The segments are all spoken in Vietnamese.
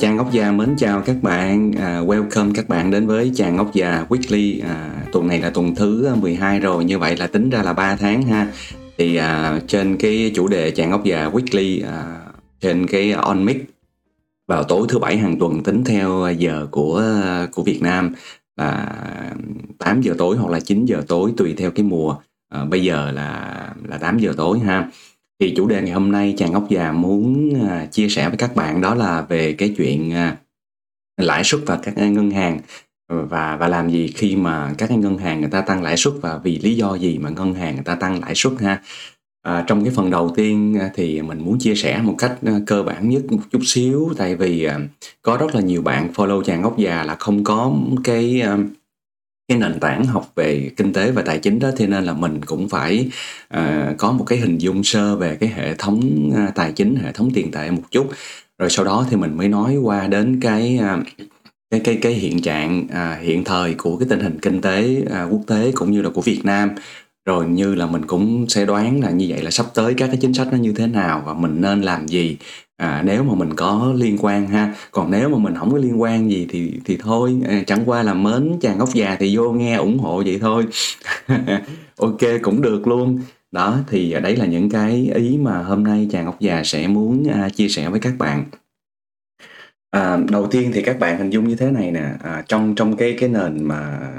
Trang Ngốc Già mến chào các bạn, à, welcome các bạn đến với Chàng Ngốc Già Weekly. À, Tuần này là tuần thứ 12 rồi, như vậy là tính ra là 3 tháng ha. Thì à, trên cái chủ đề Chàng Ngốc Già Weekly à, trên cái On Mic vào tối thứ bảy hàng tuần tính theo giờ của của Việt Nam là 8 giờ tối hoặc là 9 giờ tối tùy theo cái mùa. À, bây giờ là là 8 giờ tối ha thì chủ đề ngày hôm nay chàng ngốc già muốn à, chia sẻ với các bạn đó là về cái chuyện à, lãi suất và các ngân hàng. Ừ, và và làm gì khi mà các ngân hàng người ta tăng lãi suất và vì lý do gì mà ngân hàng người ta tăng lãi suất ha? À, trong cái phần đầu tiên à, thì mình muốn chia sẻ một cách à, cơ bản nhất một chút xíu. Tại vì à, có rất là nhiều bạn follow chàng ngốc già là không có cái cái nền tảng học về kinh tế và tài chính đó thế nên là mình cũng phải uh, có một cái hình dung sơ về cái hệ thống uh, tài chính hệ thống tiền tệ một chút. Rồi sau đó thì mình mới nói qua đến cái uh, cái cái cái hiện trạng uh, hiện thời của cái tình hình kinh tế uh, quốc tế cũng như là của Việt Nam rồi như là mình cũng sẽ đoán là như vậy là sắp tới các cái chính sách nó như thế nào và mình nên làm gì. À, nếu mà mình có liên quan ha còn nếu mà mình không có liên quan gì thì thì thôi à, chẳng qua là mến chàng ốc già thì vô nghe ủng hộ vậy thôi. Ok cũng được luôn. Đó thì đấy là những cái ý mà hôm nay chàng ốc già sẽ muốn à, chia sẻ với các bạn. À, đầu tiên thì các bạn hình dung như thế này nè. À, trong trong cái cái nền mà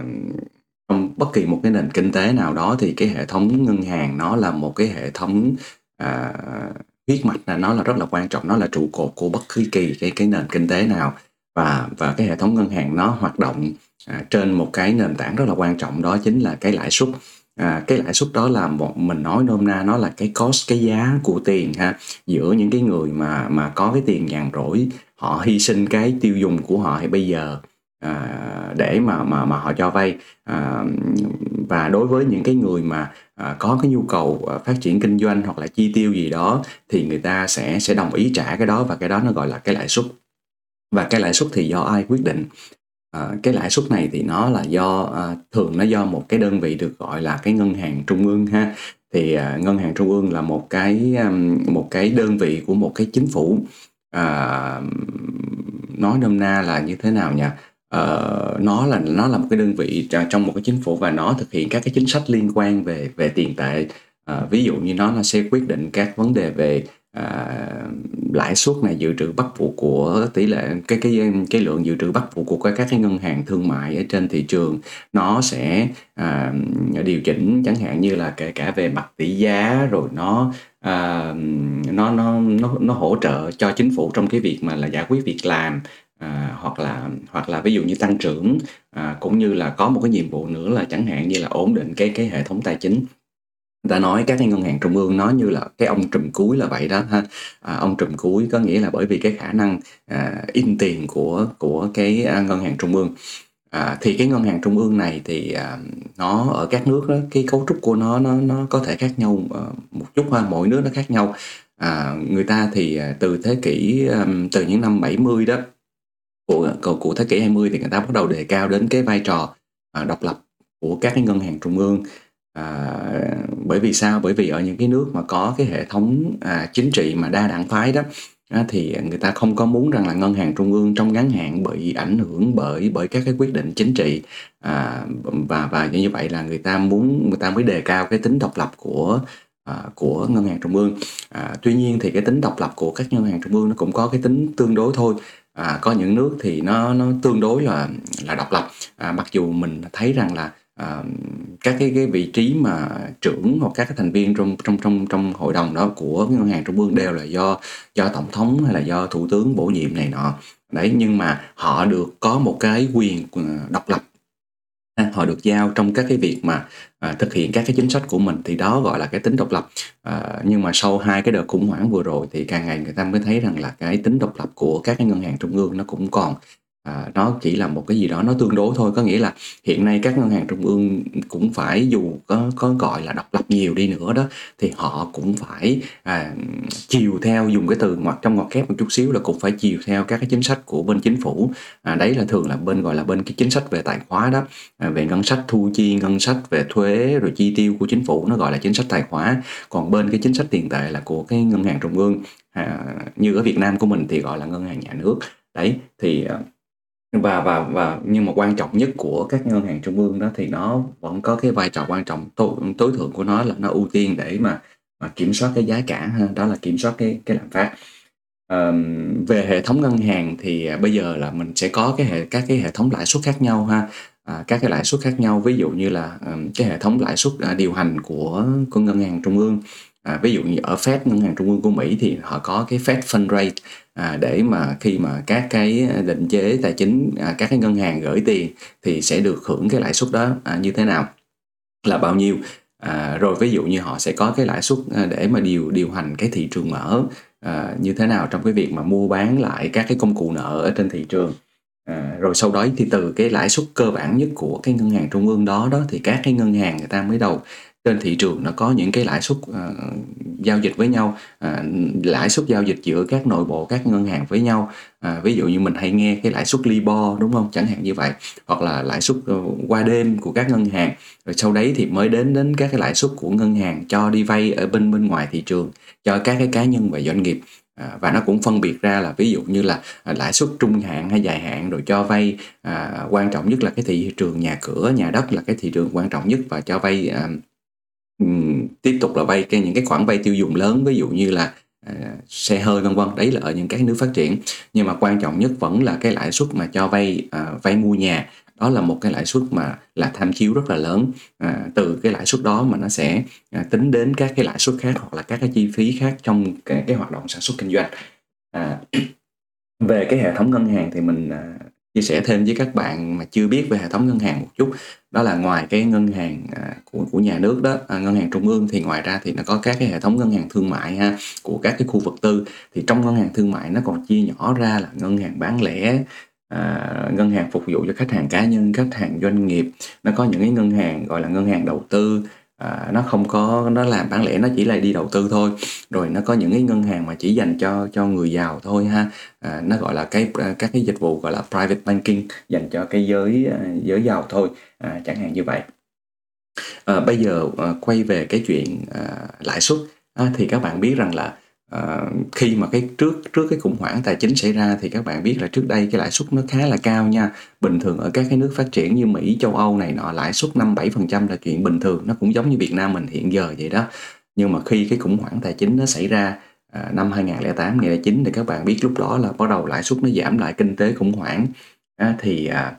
trong bất kỳ một cái nền kinh tế nào đó thì cái hệ thống ngân hàng nó là một cái hệ thống à, huyết mạch là nó là rất là quan trọng nó là trụ cột của bất cứ kỳ cái cái nền kinh tế nào. Và và cái hệ thống ngân hàng nó hoạt động à, trên một cái nền tảng rất là quan trọng đó chính là cái lãi suất. À, cái lãi suất đó là một mình nói nôm na nó là cái cost cái giá của tiền ha. Giữa những cái người mà mà có cái tiền nhàn rỗi họ hy sinh cái tiêu dùng của họ thì bây giờ à, để mà mà mà họ cho vay. À, và đối với những cái người mà à, có cái nhu cầu à, phát triển kinh doanh hoặc là chi tiêu gì đó thì người ta sẽ sẽ đồng ý trả cái đó và cái đó nó gọi là cái lãi suất. Và cái lãi suất thì do ai quyết định? À, cái lãi suất này thì nó là do à, thường nó do một cái đơn vị được gọi là cái ngân hàng trung ương ha. Thì à, ngân hàng trung ương là một cái um, một cái đơn vị của một cái chính phủ. À, nói nôm na là như thế nào nhỉ? Uh, nó là nó là một cái đơn vị trong một cái chính phủ và nó thực hiện các cái chính sách liên quan về về tiền tệ. Uh, ví dụ như nó là sẽ quyết định các vấn đề về à, lãi suất này dự trữ bắt buộc của tỷ lệ cái cái cái lượng dự trữ bắt buộc của các cái ngân hàng thương mại ở trên thị trường. Nó sẽ à, điều chỉnh chẳng hạn như là kể cả về mặt tỷ giá rồi nó à, nó nó nó nó hỗ trợ cho chính phủ trong cái việc mà là giải quyết việc làm à, hoặc là hoặc là ví dụ như tăng trưởng à, cũng như là có một cái nhiệm vụ nữa là chẳng hạn như là ổn định cái cái hệ thống tài chính. Ta nói các cái ngân hàng trung ương nói như là cái ông trùm cuối là vậy đó ha. À, ông trùm cuối có nghĩa là bởi vì cái khả năng à, in tiền của của cái à, ngân hàng trung ương. À, thì cái ngân hàng trung ương này thì à, nó ở các nước đó cái cấu trúc của nó nó nó có thể khác nhau à, một chút ha mỗi nước nó khác nhau. À, người ta thì à, từ thế kỷ từ những năm 70 đó của của, thế kỷ 20 thì người ta bắt đầu đề cao đến cái vai trò à, độc lập của các cái ngân hàng trung ương. À, bởi vì sao? Bởi vì ở những cái nước mà có cái hệ thống à, chính trị mà đa đảng phái đó à, thì người ta không có muốn rằng là ngân hàng trung ương trong ngắn hạn bị ảnh hưởng bởi bởi các cái quyết định chính trị. À, và và như vậy là người ta muốn người ta mới đề cao cái tính độc lập của à, của ngân hàng trung ương. À, tuy nhiên thì cái tính độc lập của các ngân hàng trung ương nó cũng có cái tính tương đối thôi à, có những nước thì nó nó tương đối là là độc lập. À, mặc dù mình thấy rằng là à, các cái cái vị trí mà trưởng hoặc các cái thành viên trong trong trong trong hội đồng đó của ngân hàng trung ương đều là do do tổng thống hay là do thủ tướng bổ nhiệm này nọ. Đấy nhưng mà họ được có một cái quyền à, độc lập họ được giao trong các cái việc mà à, thực hiện các cái chính sách của mình thì đó gọi là cái tính độc lập. À, nhưng mà sau hai cái đợt khủng hoảng vừa rồi thì càng ngày người ta mới thấy rằng là cái tính độc lập của các cái ngân hàng trung ương nó cũng còn à, nó chỉ là một cái gì đó nó tương đối thôi. Có nghĩa là hiện nay các ngân hàng trung ương cũng phải dù có có gọi là độc lập nhiều đi nữa đó thì họ cũng phải à, chiều theo dùng cái từ ngoặc trong ngoặc kép một chút xíu là cũng phải chiều theo các cái chính sách của bên chính phủ. À, đấy là thường là bên gọi là bên cái chính sách về tài khóa đó. À, về ngân sách thu chi ngân sách về thuế rồi chi tiêu của chính phủ nó gọi là chính sách tài khóa còn bên cái chính sách tiền tệ là của cái ngân hàng trung ương à, như ở Việt Nam của mình thì gọi là ngân hàng nhà nước. Đấy thì à, và và và nhưng mà quan trọng nhất của các ngân hàng trung ương đó thì nó vẫn có cái vai trò quan trọng. Tối, tối thượng của nó là nó ưu tiên để mà mà kiểm soát cái giá cả ha đó là kiểm soát cái cái lạm phát. Um, về hệ thống ngân hàng thì à, bây giờ là mình sẽ có cái hệ các cái hệ thống lãi suất khác nhau ha. À, các cái lãi suất khác nhau ví dụ như là um, cái hệ thống lãi suất à, điều hành của của ngân hàng trung ương à, ví dụ như ở Fed ngân hàng trung ương của Mỹ thì họ có cái Fed Fund Rate à, để mà khi mà các cái định chế tài chính à, các cái ngân hàng gửi tiền thì sẽ được hưởng cái lãi suất đó à, như thế nào là bao nhiêu. À, rồi ví dụ như họ sẽ có cái lãi suất à, để mà điều điều hành cái thị trường mở à, như thế nào trong cái việc mà mua bán lại các cái công cụ nợ ở trên thị trường. À, rồi sau đó thì từ cái lãi suất cơ bản nhất của cái ngân hàng trung ương đó đó thì các cái ngân hàng người ta mới đầu trên thị trường nó có những cái lãi suất uh, giao dịch với nhau uh, lãi suất giao dịch giữa các nội bộ các ngân hàng với nhau. Uh, ví dụ như mình hay nghe cái lãi suất libor đúng không? Chẳng hạn như vậy. Hoặc là lãi suất uh, qua đêm của các ngân hàng. Rồi sau đấy thì mới đến đến các cái lãi suất của ngân hàng cho đi vay ở bên bên ngoài thị trường cho các cái cá nhân và doanh nghiệp. À, và nó cũng phân biệt ra là ví dụ như là à, lãi suất trung hạn hay dài hạn rồi cho vay à, quan trọng nhất là cái thị trường nhà cửa nhà đất là cái thị trường quan trọng nhất và cho vay à, tiếp tục là vay cái những cái khoản vay tiêu dùng lớn ví dụ như là à, xe hơi vân vân đấy là ở những cái nước phát triển. Nhưng mà quan trọng nhất vẫn là cái lãi suất mà cho vay à, vay mua nhà. Đó là một cái lãi suất mà là tham chiếu rất là lớn. À, từ cái lãi suất đó mà nó sẽ à, tính đến các cái lãi suất khác hoặc là các cái chi phí khác trong cái, cái hoạt động sản xuất kinh doanh. À, về cái hệ thống ngân hàng thì mình à, chia sẻ thêm với các bạn mà chưa biết về hệ thống ngân hàng một chút. Đó là ngoài cái ngân hàng à, của của nhà nước đó à, ngân hàng trung ương thì ngoài ra thì nó có các cái hệ thống ngân hàng thương mại ha của các cái khu vực tư. Thì trong ngân hàng thương mại nó còn chia nhỏ ra là ngân hàng bán lẻ à, ngân hàng phục vụ cho khách hàng cá nhân khách hàng doanh nghiệp. Nó có những cái ngân hàng gọi là ngân hàng đầu tư à, nó không có nó làm bán lẻ nó chỉ là đi đầu tư thôi. Rồi nó có những cái ngân hàng mà chỉ dành cho cho người giàu thôi ha. À, nó gọi là cái à, các cái dịch vụ gọi là private banking dành cho cái giới à, giới giàu thôi. À, chẳng hạn như vậy. À, bây giờ à, quay về cái chuyện à, lãi suất. À, thì các bạn biết rằng là À, khi mà cái trước trước cái khủng hoảng tài chính xảy ra thì các bạn biết là trước đây cái lãi suất nó khá là cao nha. Bình thường ở các cái nước phát triển như Mỹ châu Âu này nọ lãi suất năm bảy phần trăm là chuyện bình thường nó cũng giống như Việt Nam mình hiện giờ vậy đó. Nhưng mà khi cái khủng hoảng tài chính nó xảy ra à, năm 2008 2009 thì các bạn biết lúc đó là bắt đầu lãi suất nó giảm lại kinh tế khủng hoảng. À, thì à,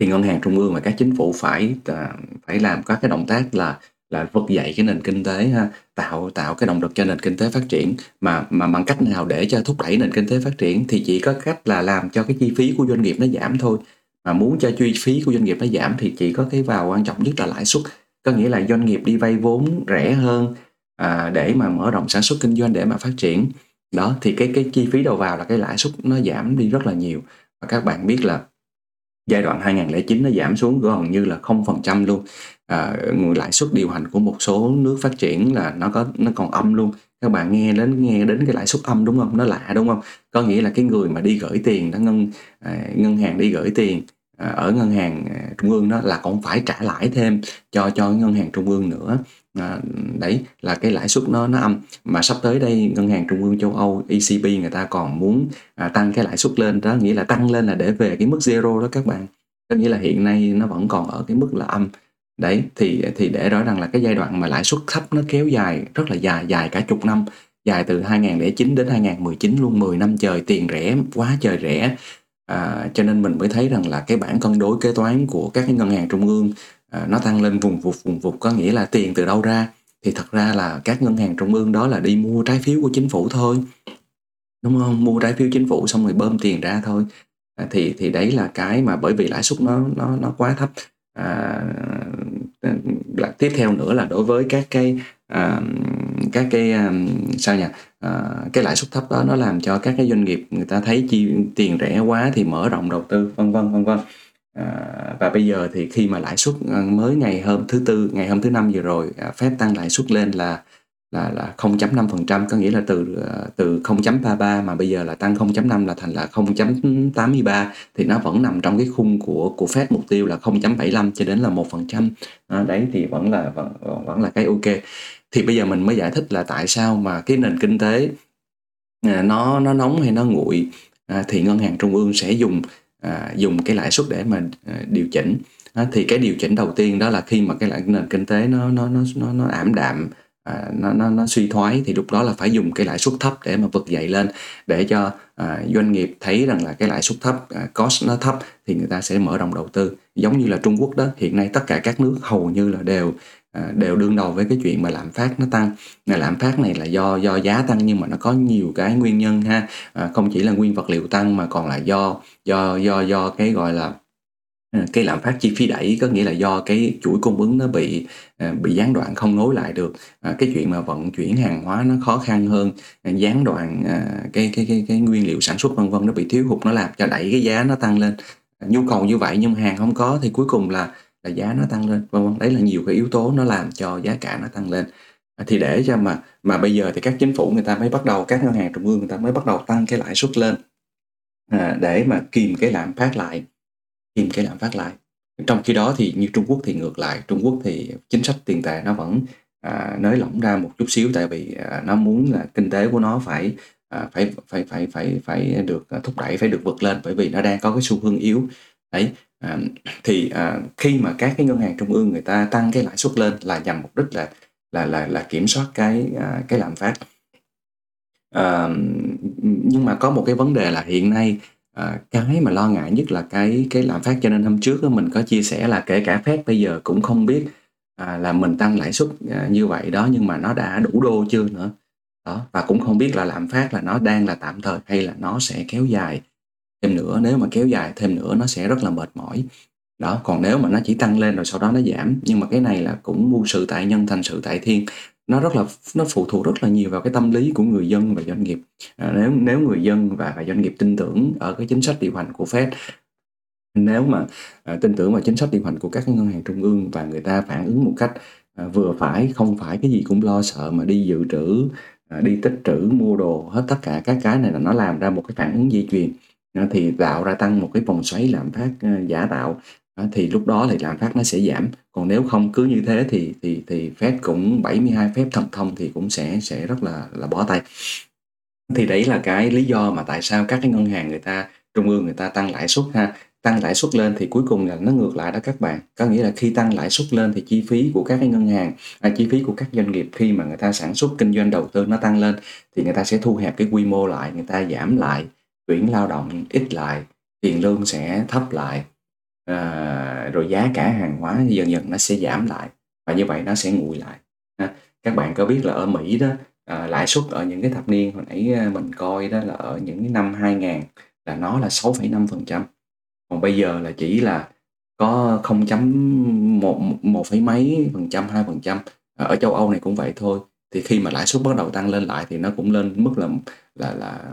thì ngân hàng trung ương và các chính phủ phải à, phải làm các cái động tác là là vực dậy cái nền kinh tế ha tạo tạo cái động lực cho nền kinh tế phát triển. Mà mà bằng cách nào để cho thúc đẩy nền kinh tế phát triển thì chỉ có cách là làm cho cái chi phí của doanh nghiệp nó giảm thôi. Mà muốn cho chi phí của doanh nghiệp nó giảm thì chỉ có cái vào quan trọng nhất là lãi suất. Có nghĩa là doanh nghiệp đi vay vốn rẻ hơn à, để mà mở rộng sản xuất kinh doanh để mà phát triển. Đó thì cái cái chi phí đầu vào là cái lãi suất nó giảm đi rất là nhiều. Và các bạn biết là giai đoạn 2009 nó giảm xuống gần như là 0% luôn à, lãi suất điều hành của một số nước phát triển là nó có nó còn âm luôn. Các bạn nghe đến nghe đến cái lãi suất âm đúng không? Nó lạ đúng không? Có nghĩa là cái người mà đi gửi tiền đó ngân à, ngân hàng đi gửi tiền à, ở ngân hàng à, trung ương đó là còn phải trả lãi thêm cho cho ngân hàng trung ương nữa. À, đấy là cái lãi suất nó nó âm. Mà sắp tới đây ngân hàng trung ương châu Âu ECB người ta còn muốn à, tăng cái lãi suất lên. Đó nghĩa là tăng lên là để về cái mức zero đó các bạn. Có nghĩa là hiện nay nó vẫn còn ở cái mức là âm đấy thì thì để rõ rằng là cái giai đoạn mà lãi suất thấp nó kéo dài rất là dài dài cả chục năm dài từ 2009 đến 2019 luôn 10 năm trời tiền rẻ quá trời rẻ. À, cho nên mình mới thấy rằng là cái bản cân đối kế toán của các cái ngân hàng trung ương à, nó tăng lên vùng vụt vùng vụt có nghĩa là tiền từ đâu ra? Thì thật ra là các ngân hàng trung ương đó là đi mua trái phiếu của chính phủ thôi đúng không? Mua trái phiếu chính phủ xong rồi bơm tiền ra thôi. À, thì thì đấy là cái mà bởi vì lãi suất nó nó nó quá thấp à, ừ, là tiếp theo nữa là đối với các cái à, các cái à, sao nhỉ? À, cái lãi suất thấp đó nó làm cho các cái doanh nghiệp người ta thấy chi tiền rẻ quá thì mở rộng đầu tư vân vân vân vân. À, và bây giờ thì khi mà lãi suất à, mới ngày hôm thứ tư ngày hôm thứ năm vừa rồi à, phép tăng lãi suất lên là là là 0.5% có nghĩa là từ ờ, từ 0.33 mà bây giờ là tăng 0.5 là thành là 0.83 thì nó vẫn nằm trong cái khung của của Fed mục tiêu là 0.75 cho đến là 1%. À, đấy thì vẫn là vẫn, vẫn là cái ok. Thì bây giờ mình mới giải thích là tại sao mà cái nền kinh tế à, nó nó nóng hay nó nguội à, thì ngân hàng trung ương sẽ dùng à, dùng cái lãi suất để mà à, điều chỉnh à, thì cái điều chỉnh đầu tiên đó là khi mà cái nền kinh tế nó nó nó nó, nó ảm đạm à, nó, nó nó suy thoái thì lúc đó là phải dùng cái lãi suất thấp để mà vực dậy lên để cho à, doanh nghiệp thấy rằng là cái lãi suất thấp à, cost nó thấp thì người ta sẽ mở rộng đầu tư. Giống như là Trung Quốc đó hiện nay tất cả các nước hầu như là đều à, đều đương đầu với cái chuyện mà lạm phát nó tăng. Là lạm phát này là do do giá tăng nhưng mà nó có nhiều cái nguyên nhân ha. À, không chỉ là nguyên vật liệu tăng mà còn là do do do do cái gọi là Ừ, cái lạm phát chi phí đẩy có nghĩa là do cái chuỗi cung ứng nó bị à, bị gián đoạn không nối lại được. À, cái chuyện mà vận chuyển hàng hóa nó khó khăn hơn à, gián đoạn à, cái cái cái cái nguyên liệu sản xuất vân vân nó bị thiếu hụt nó làm cho đẩy cái giá nó tăng lên. À, nhu cầu như vậy nhưng hàng không có thì cuối cùng là là giá nó tăng lên vân vân. Đấy là nhiều cái yếu tố nó làm cho giá cả nó tăng lên. À, thì để cho mà mà bây giờ thì các chính phủ người ta mới bắt đầu các ngân hàng trung ương người ta mới bắt đầu tăng cái lãi suất lên à, để mà kìm cái lạm phát lại kìm cái lạm phát lại. Trong khi đó thì như Trung Quốc thì ngược lại. Trung Quốc thì chính sách tiền tệ nó vẫn à, nới lỏng ra một chút xíu tại vì à, nó muốn là kinh tế của nó phải à, phải phải phải phải phải được thúc đẩy phải được vượt lên bởi vì nó đang có cái xu hướng yếu. Đấy à, thì à, khi mà các cái ngân hàng trung ương người ta tăng cái lãi suất lên là nhằm mục đích là là là là kiểm soát cái à, cái lạm phát. À, nhưng mà có một cái vấn đề là hiện nay à, cái mà lo ngại nhất là cái cái lạm phát. Cho nên hôm trước mình có chia sẻ là kể cả phép bây giờ cũng không biết à, là mình tăng lãi suất à, như vậy đó nhưng mà nó đã đủ đô chưa nữa. Đó và cũng không biết là lạm phát là nó đang là tạm thời hay là nó sẽ kéo dài thêm nữa. Nếu mà kéo dài thêm nữa nó sẽ rất là mệt mỏi. Đó còn nếu mà nó chỉ tăng lên rồi sau đó nó giảm. Nhưng mà cái này là cũng muôn sự tại nhân thành sự tại thiên nó rất là nó phụ thuộc rất là nhiều vào cái tâm lý của người dân và doanh nghiệp. À, nếu nếu người dân và, và doanh nghiệp tin tưởng ở cái chính sách điều hành của Fed nếu mà à, tin tưởng vào chính sách điều hành của các ngân hàng trung ương và người ta phản ứng một cách à, vừa phải không phải cái gì cũng lo sợ mà đi dự trữ à, đi tích trữ mua đồ hết tất cả các cái này là nó làm ra một cái phản ứng dây chuyền à, thì tạo ra tăng một cái vòng xoáy lạm phát à, giả tạo thì lúc đó thì lạm phát nó sẽ giảm. Còn nếu không cứ như thế thì thì thì Fed cũng 72 phép thần thông thì cũng sẽ sẽ rất là là bó tay. Thì đấy là cái lý do mà tại sao các cái ngân hàng người ta trung ương người ta tăng lãi suất ha. Tăng lãi suất lên thì cuối cùng là nó ngược lại đó các bạn. Có nghĩa là khi tăng lãi suất lên thì chi phí của các cái ngân hàng à, chi phí của các doanh nghiệp khi mà người ta sản xuất kinh doanh đầu tư nó tăng lên thì người ta sẽ thu hẹp cái quy mô lại người ta giảm lại tuyển lao động ít lại tiền lương sẽ thấp lại à, rồi giá cả hàng hóa dần dần nó sẽ giảm lại và như vậy nó sẽ nguội lại. À, các bạn có biết là ở Mỹ đó à, lãi suất ở những cái thập niên hồi nãy à, mình coi đó là ở những cái năm 2000 là nó là 6,5% còn bây giờ là chỉ là có 0.1 một phẩy mấy phần trăm hai phần trăm. Ở châu Âu này cũng vậy thôi. Thì khi mà lãi suất bắt đầu tăng lên lại thì nó cũng lên mức là là là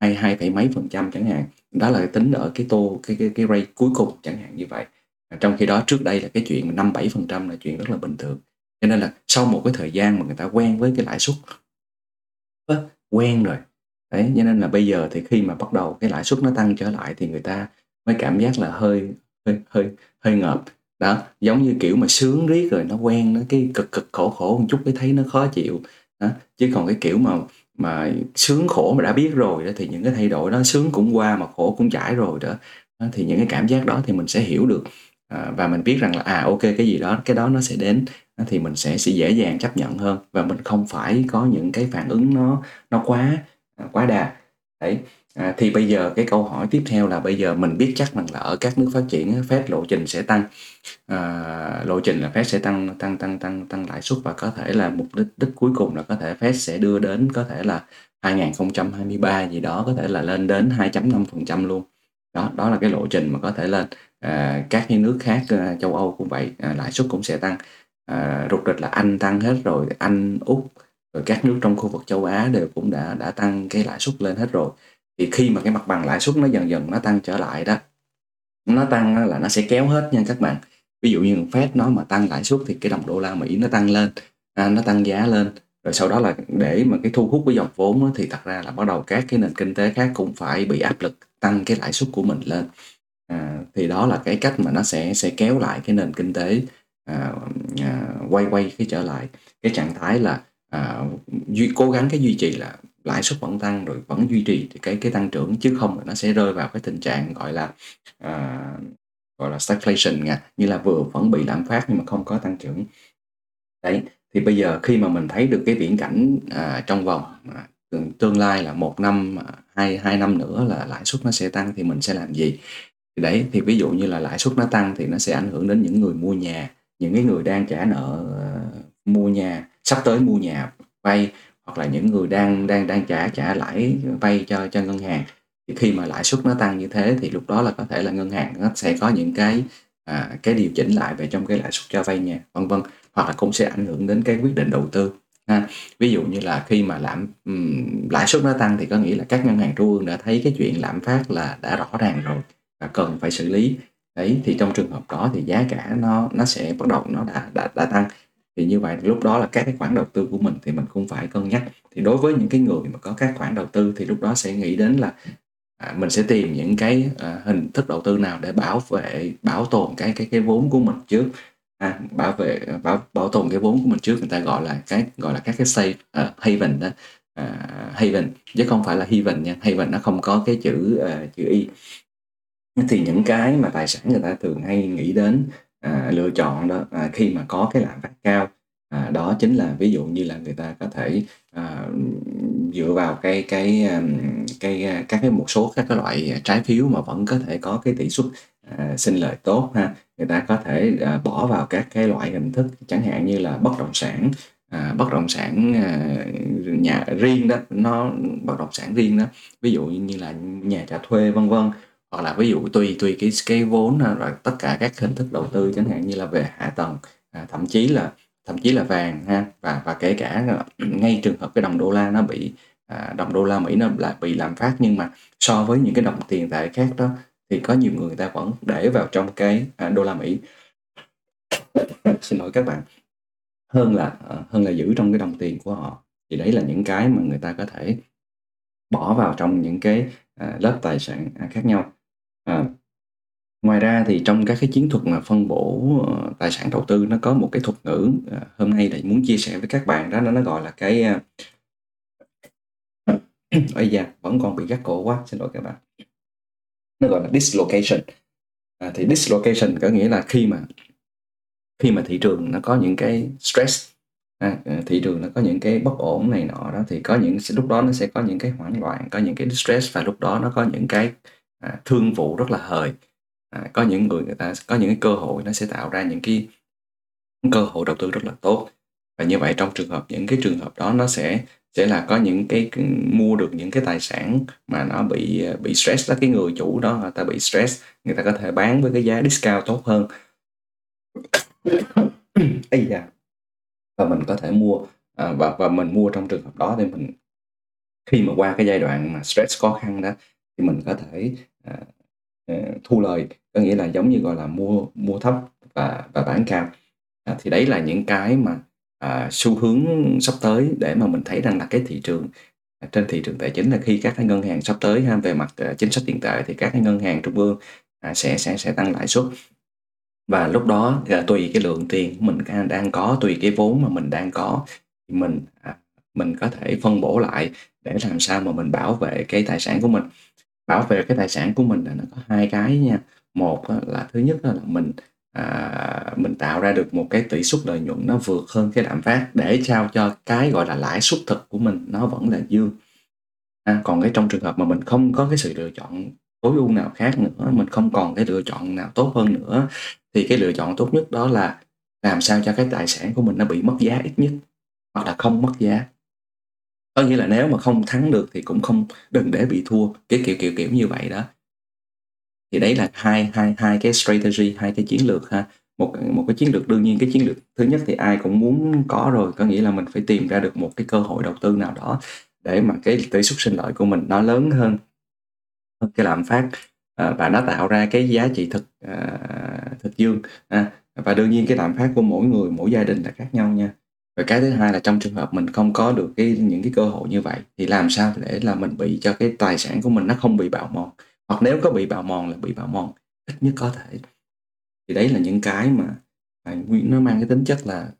hay hai phẩy mấy phần trăm chẳng hạn. Đó là tính ở cái tô, cái cái cái rate cuối cùng chẳng hạn như vậy. Trong khi đó trước đây là cái chuyện năm, bảy phần trăm là chuyện rất là bình thường. Cho nên là sau một cái thời gian mà người ta quen với cái lãi suất quen rồi, đấy, cho nên là bây giờ thì khi mà bắt đầu cái lãi suất nó tăng trở lại thì người ta mới cảm giác là hơi hơi hơi hơi ngợp. Đó, giống như kiểu mà sướng riết rồi nó quen nó cái cực cực khổ khổ một chút mới thấy nó khó chịu, đó. chứ còn cái kiểu mà mà sướng khổ mà đã biết rồi đó thì những cái thay đổi đó sướng cũng qua mà khổ cũng trải rồi đó, đó thì những cái cảm giác đó thì mình sẽ hiểu được à, và mình biết rằng là à ok cái gì đó cái đó nó sẽ đến thì mình sẽ sẽ dễ dàng chấp nhận hơn. Và mình không phải có những cái phản ứng nó nó quá à, quá đà. Đấy. À, thì bây giờ cái câu hỏi tiếp theo là bây giờ mình biết chắc rằng là ở các nước phát triển phép lộ trình sẽ tăng. À, lộ trình là phép sẽ tăng tăng tăng tăng tăng lãi suất và có thể là mục đích đích cuối cùng là có thể phép sẽ đưa đến có thể là 2023 gì đó có thể là lên đến 2.5% luôn. Đó đó là cái lộ trình mà có thể lên à, các cái nước khác à, châu Âu cũng vậy à, lãi suất cũng sẽ tăng. À, rụt rịch là Anh tăng hết rồi Anh Úc rồi các nước trong khu vực châu Á đều cũng đã đã tăng cái lãi suất lên hết rồi thì khi mà cái mặt bằng lãi suất nó dần dần nó tăng trở lại đó nó tăng là nó sẽ kéo hết nha các bạn. Ví dụ như Fed nó mà tăng lãi suất thì cái đồng đô la Mỹ nó tăng lên à, nó tăng giá lên. Rồi sau đó là để mà cái thu hút cái dòng vốn đó, thì thật ra là bắt đầu các cái nền kinh tế khác cũng phải bị áp lực tăng cái lãi suất của mình lên. À, thì đó là cái cách mà nó sẽ sẽ kéo lại cái nền kinh tế à, à, quay quay cái trở lại. Cái trạng thái là à, duy cố gắng cái duy trì là lãi suất vẫn tăng rồi vẫn duy trì cái cái tăng trưởng chứ không là nó sẽ rơi vào cái tình trạng gọi là à, gọi là stagflation nha như là vừa vẫn bị lạm phát nhưng mà không có tăng trưởng. Đấy thì bây giờ khi mà mình thấy được cái viễn cảnh à, trong vòng à, tương lai là một năm à, hai hai năm nữa là lãi suất nó sẽ tăng thì mình sẽ làm gì? Thì đấy thì ví dụ như là lãi suất nó tăng thì nó sẽ ảnh hưởng đến những người mua nhà những cái người đang trả nợ uh, mua nhà sắp tới mua nhà vay hoặc là những người đang đang đang trả trả lãi vay cho cho ngân hàng. Thì khi mà lãi suất nó tăng như thế thì lúc đó là có thể là ngân hàng nó sẽ có những cái à, cái điều chỉnh lại về trong cái lãi suất cho vay nhà vân vân hoặc là cũng sẽ ảnh hưởng đến cái quyết định đầu tư ha. Ví dụ như là khi mà lạm um, lãi suất nó tăng thì có nghĩa là các ngân hàng trung ương đã thấy cái chuyện lạm phát là đã rõ ràng rồi và cần phải xử lý. Đấy thì trong trường hợp đó thì giá cả nó nó sẽ bắt đầu nó đã đã, đã tăng thì như vậy lúc đó là các cái khoản đầu tư của mình thì mình cũng phải cân nhắc. Thì đối với những cái người mà có các khoản đầu tư thì lúc đó sẽ nghĩ đến là à, mình sẽ tìm những cái à, hình thức đầu tư nào để bảo vệ bảo tồn cái cái cái vốn của mình trước. À, bảo vệ bảo bảo tồn cái vốn của mình trước người ta gọi là cái gọi là các cái safe uh, à, haven đó. Uh, haven chứ không phải là haven nha. Haven nó không có cái chữ uh, chữ y. Thì những cái mà tài sản người ta thường hay nghĩ đến à, lựa chọn đó à, khi mà có cái lạm phát cao à, đó chính là ví dụ như là người ta có thể à, dựa vào cái cái à, cái à, các cái một số các cái loại trái phiếu mà vẫn có thể có cái tỷ suất à, sinh lời tốt ha người ta có thể à, bỏ vào các cái loại hình thức chẳng hạn như là bất động sản à, bất động sản à, nhà riêng đó nó bất động sản riêng đó ví dụ như là nhà trả thuê vân vân hoặc là ví dụ tùy tùy cái cái vốn à, rồi tất cả các hình thức đầu tư chẳng hạn như là về hạ tầng à, thậm chí là thậm chí là vàng ha và và kể cả ngay trường hợp cái đồng đô la nó bị à, đồng đô la Mỹ nó lại bị làm phát nhưng mà so với những cái đồng tiền tệ khác đó thì có nhiều người, người ta vẫn để vào trong cái à, đô la Mỹ. Xin lỗi các bạn. Hơn là à, hơn là giữ trong cái đồng tiền của họ. Thì đấy là những cái mà người ta có thể bỏ vào trong những cái à, lớp tài sản à, khác nhau à, ngoài ra thì trong các cái chiến thuật mà phân bổ ờ, tài sản đầu tư nó có một cái thuật ngữ à, hôm nay thì muốn chia sẻ với các bạn đó nó nó gọi là cái uh, ây da vẫn còn bị gắt cổ quá xin lỗi các bạn. Nó gọi là dislocation. À, thì dislocation có nghĩa là khi mà khi mà thị trường nó có những cái stress à, à thị trường nó có những cái bất ổn này nọ đó thì có những lúc đó nó sẽ có những cái hoảng loạn có những cái stress và lúc đó nó có những cái à, thương vụ rất là hời. À, có những người người ta có những cái cơ hội nó sẽ tạo ra những cái cơ hội đầu tư rất là tốt. Và như vậy trong trường hợp những cái trường hợp đó nó sẽ sẽ là có những cái mua được những cái tài sản mà nó bị bị stress đó cái người chủ đó người ta bị stress người ta có thể bán với cái giá discount tốt hơn. Da. Và mình có thể mua à, và và mình mua trong trường hợp đó thì mình khi mà qua cái giai đoạn mà stress khó khăn đó thì mình có thể à, à, thu lời có nghĩa là giống như gọi là mua mua thấp và và bán cao. À, thì đấy là những cái mà à, xu hướng sắp tới để mà mình thấy rằng là cái thị trường à, trên thị trường tài chính là khi các cái ngân hàng sắp tới ha, về mặt ờ, chính sách tiền tệ thì các cái ngân hàng trung ương à, sẽ sẽ sẽ tăng lãi suất. Và lúc đó à, tùy cái lượng tiền mình đang có tùy cái vốn mà mình đang có thì mình à, mình có thể phân bổ lại để làm sao mà mình bảo vệ cái tài sản của mình bảo vệ cái tài sản của mình là nó có hai cái nha. Một là thứ nhất là mình à, mình tạo ra được một cái tỷ suất lợi nhuận nó vượt hơn cái lạm phát để trao cho cái gọi là lãi suất thực của mình nó vẫn là dương. À, còn cái trong trường hợp mà mình không có cái sự lựa chọn tối ưu nào khác nữa mình không còn cái lựa chọn nào tốt hơn nữa thì cái lựa chọn tốt nhất đó là làm sao cho cái tài sản của mình nó bị mất giá ít nhất hoặc là không mất giá có nghĩa là nếu mà không thắng được thì cũng không, đừng để bị thua, cái kiểu kiểu kiểu như vậy đó. Thì đấy là hai hai hai cái strategy, hai cái chiến lược ha. Một một cái chiến lược đương nhiên, cái chiến lược thứ nhất thì ai cũng muốn có rồi, có nghĩa là mình phải tìm ra được một cái cơ hội đầu tư nào đó để mà cái tỷ suất sinh lợi của mình nó lớn hơn. Cái lạm phát à, và nó tạo ra cái giá trị thực à, thực dương và đương nhiên cái lạm phát của mỗi người, mỗi gia đình là khác nhau nha và cái thứ hai là trong trường hợp mình không có được cái những cái cơ hội như vậy thì làm sao để là mình bị cho cái tài sản của mình nó không bị bào mòn? Hoặc nếu có bị bào mòn là bị bào mòn ít nhất có thể. Thì đấy là những cái mà, mà nó mang cái tính chất là,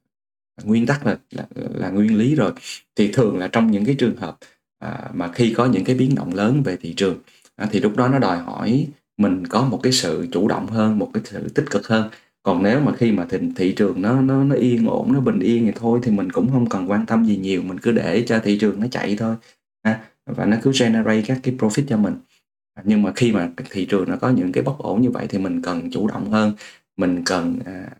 là nguyên tắc là, là là nguyên lý rồi. Thì thường là trong những cái trường hợp à, mà khi có những cái biến động lớn về thị trường à, thì lúc đó nó đòi hỏi mình có một cái sự chủ động hơn một cái sự tích cực hơn còn nếu mà khi mà thị, thị trường nó nó nó yên ổn nó bình yên thì thôi thì mình cũng không cần quan tâm gì nhiều mình cứ để cho thị trường nó chạy thôi ha. Và nó cứ generate các cái profit cho mình. À, nhưng mà khi mà thị trường nó có những cái bất ổn như vậy thì mình cần chủ động hơn mình cần à,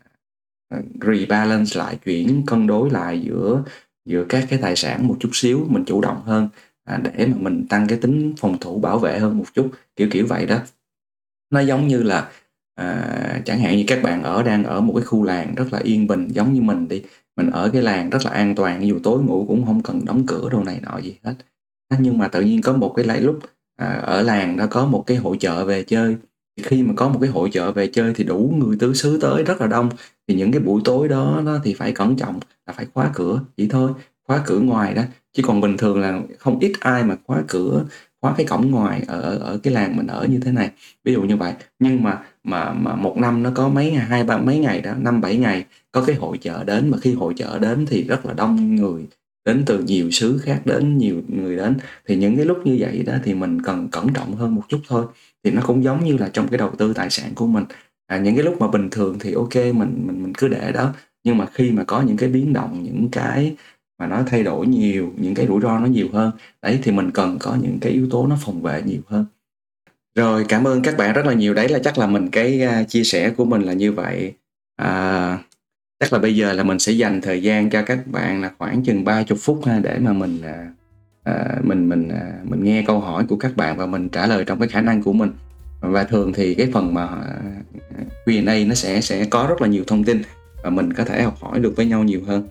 à, rebalance lại chuyển cân đối lại giữa giữa các cái tài sản một chút xíu mình chủ động hơn à, để mà mình tăng cái tính phòng thủ bảo vệ hơn một chút kiểu kiểu vậy đó. Nó giống như là à, chẳng hạn như các bạn ở đang ở một cái khu làng rất là yên bình giống như mình đi. Mình ở cái làng rất là an toàn dù tối ngủ cũng không cần đóng cửa đồ này nọ gì hết. Nhưng mà tự nhiên có một cái lại lúc à, ở làng nó có một cái hội chợ về chơi. Thì khi mà có một cái hội chợ về chơi thì đủ người tứ xứ tới rất là đông. Thì những cái buổi tối đó, đó thì phải cẩn trọng là phải khóa cửa chỉ thôi khóa cửa ngoài đó. Chứ còn bình thường là không ít ai mà khóa cửa khóa cái cổng ngoài ở ở cái làng mình ở như thế này. Ví dụ như vậy. Nhưng mà mà mà một năm nó có mấy ngày hai ba mấy ngày đó năm bảy ngày có cái hội chợ đến. Mà khi hội chợ đến thì rất là đông người đến từ nhiều xứ khác đến nhiều người đến. Thì những cái lúc như vậy đó thì mình cần cẩn trọng hơn một chút thôi. Thì nó cũng giống như là trong cái đầu tư tài sản của mình. À, những cái lúc mà bình thường thì ok mình mình mình cứ để đó. Nhưng mà khi mà có những cái biến động những cái mà nó thay đổi nhiều những cái rủi ro nó nhiều hơn đấy thì mình cần có những cái yếu tố nó phòng vệ nhiều hơn rồi cảm ơn các bạn rất là nhiều. Đấy là chắc là mình cái uh, chia sẻ của mình là như vậy. À, chắc là bây giờ là mình sẽ dành thời gian cho các bạn là khoảng chừng 30 phút ha để mà mình à, à, mình mình à, mình nghe câu hỏi của các bạn và mình trả lời trong cái khả năng của mình. Và thường thì cái phần mà à, Q&A nó sẽ sẽ có rất là nhiều thông tin và mình có thể học hỏi được với nhau nhiều hơn.